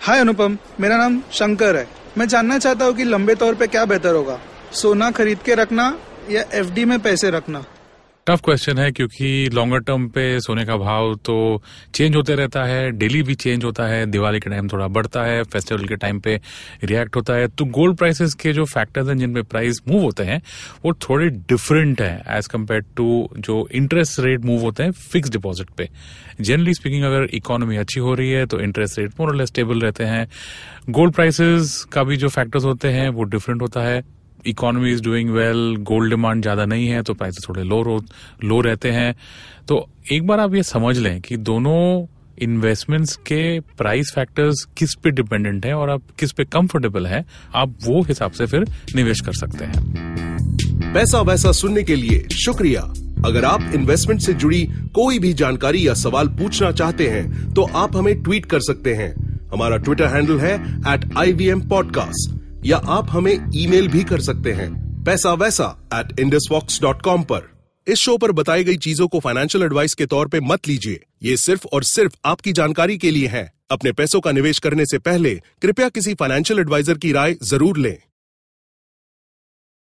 हाय अनुपम, मेरा नाम शंकर है। मैं जानना चाहता हूँ कि लंबे तौर पे क्या बेहतर होगा? सोना खरीद के रखना या एफडी में पैसे रखना? टफ क्वेश्चन है क्योंकि लॉन्गर टर्म पे सोने का भाव तो चेंज होते रहता है डेली भी चेंज होता है, दिवाली के टाइम थोड़ा बढ़ता है फेस्टिवल के टाइम पे रिएक्ट होता है। तो गोल्ड प्राइसेस के जो फैक्टर्स हैं जिनपे प्राइस मूव होते हैं, वो थोड़े डिफरेंट हैं एज कंपेयर टू जो इंटरेस्ट रेट मूव होते हैं फिक्स डिपॉजिट पे। जनरली स्पीकिंग अगर इकोनॉमी अच्छी हो रही है तो इंटरेस्ट रेट मोर स्टेबल रहते हैं। गोल्ड प्राइसेस का भी जो फैक्टर्स होते हैं, वो डिफरेंट होता है। Economy is doing well gold demand ज़्यादा नहीं है तो प्राइसेस थोड़े लो लो रहते हैं। तो एक बार आप ये समझ लें कि दोनों इन्वेस्टमेंट्स के प्राइस फैक्टर्स किस पे डिपेंडेंट है और आप किस पे कंफर्टेबल है, आप वो हिसाब से फिर निवेश कर सकते हैं। पैसा वैसा सुनने के लिए शुक्रिया। अगर आप इन्वेस्टमेंट से जुड़ी कोई भी जानकारी या सवाल पूछना चाहते हैं तो आप हमें ट्वीट कर सकते हैं। हमारा ट्विटर हैंडल है at I V M podcast या आप हमें ईमेल भी कर सकते हैं पैसा वैसा एट इंडस डॉट कॉम पर। इस शो पर बताई गई चीज़ों को फाइनेंशियल एडवाइस के तौर पे मत लीजिए। ये सिर्फ़ और सिर्फ़ आपकी जानकारी के लिए है। अपने पैसों का निवेश करने से पहले कृपया किसी फाइनेंशियल एडवाइजर की राय ज़रूर लें।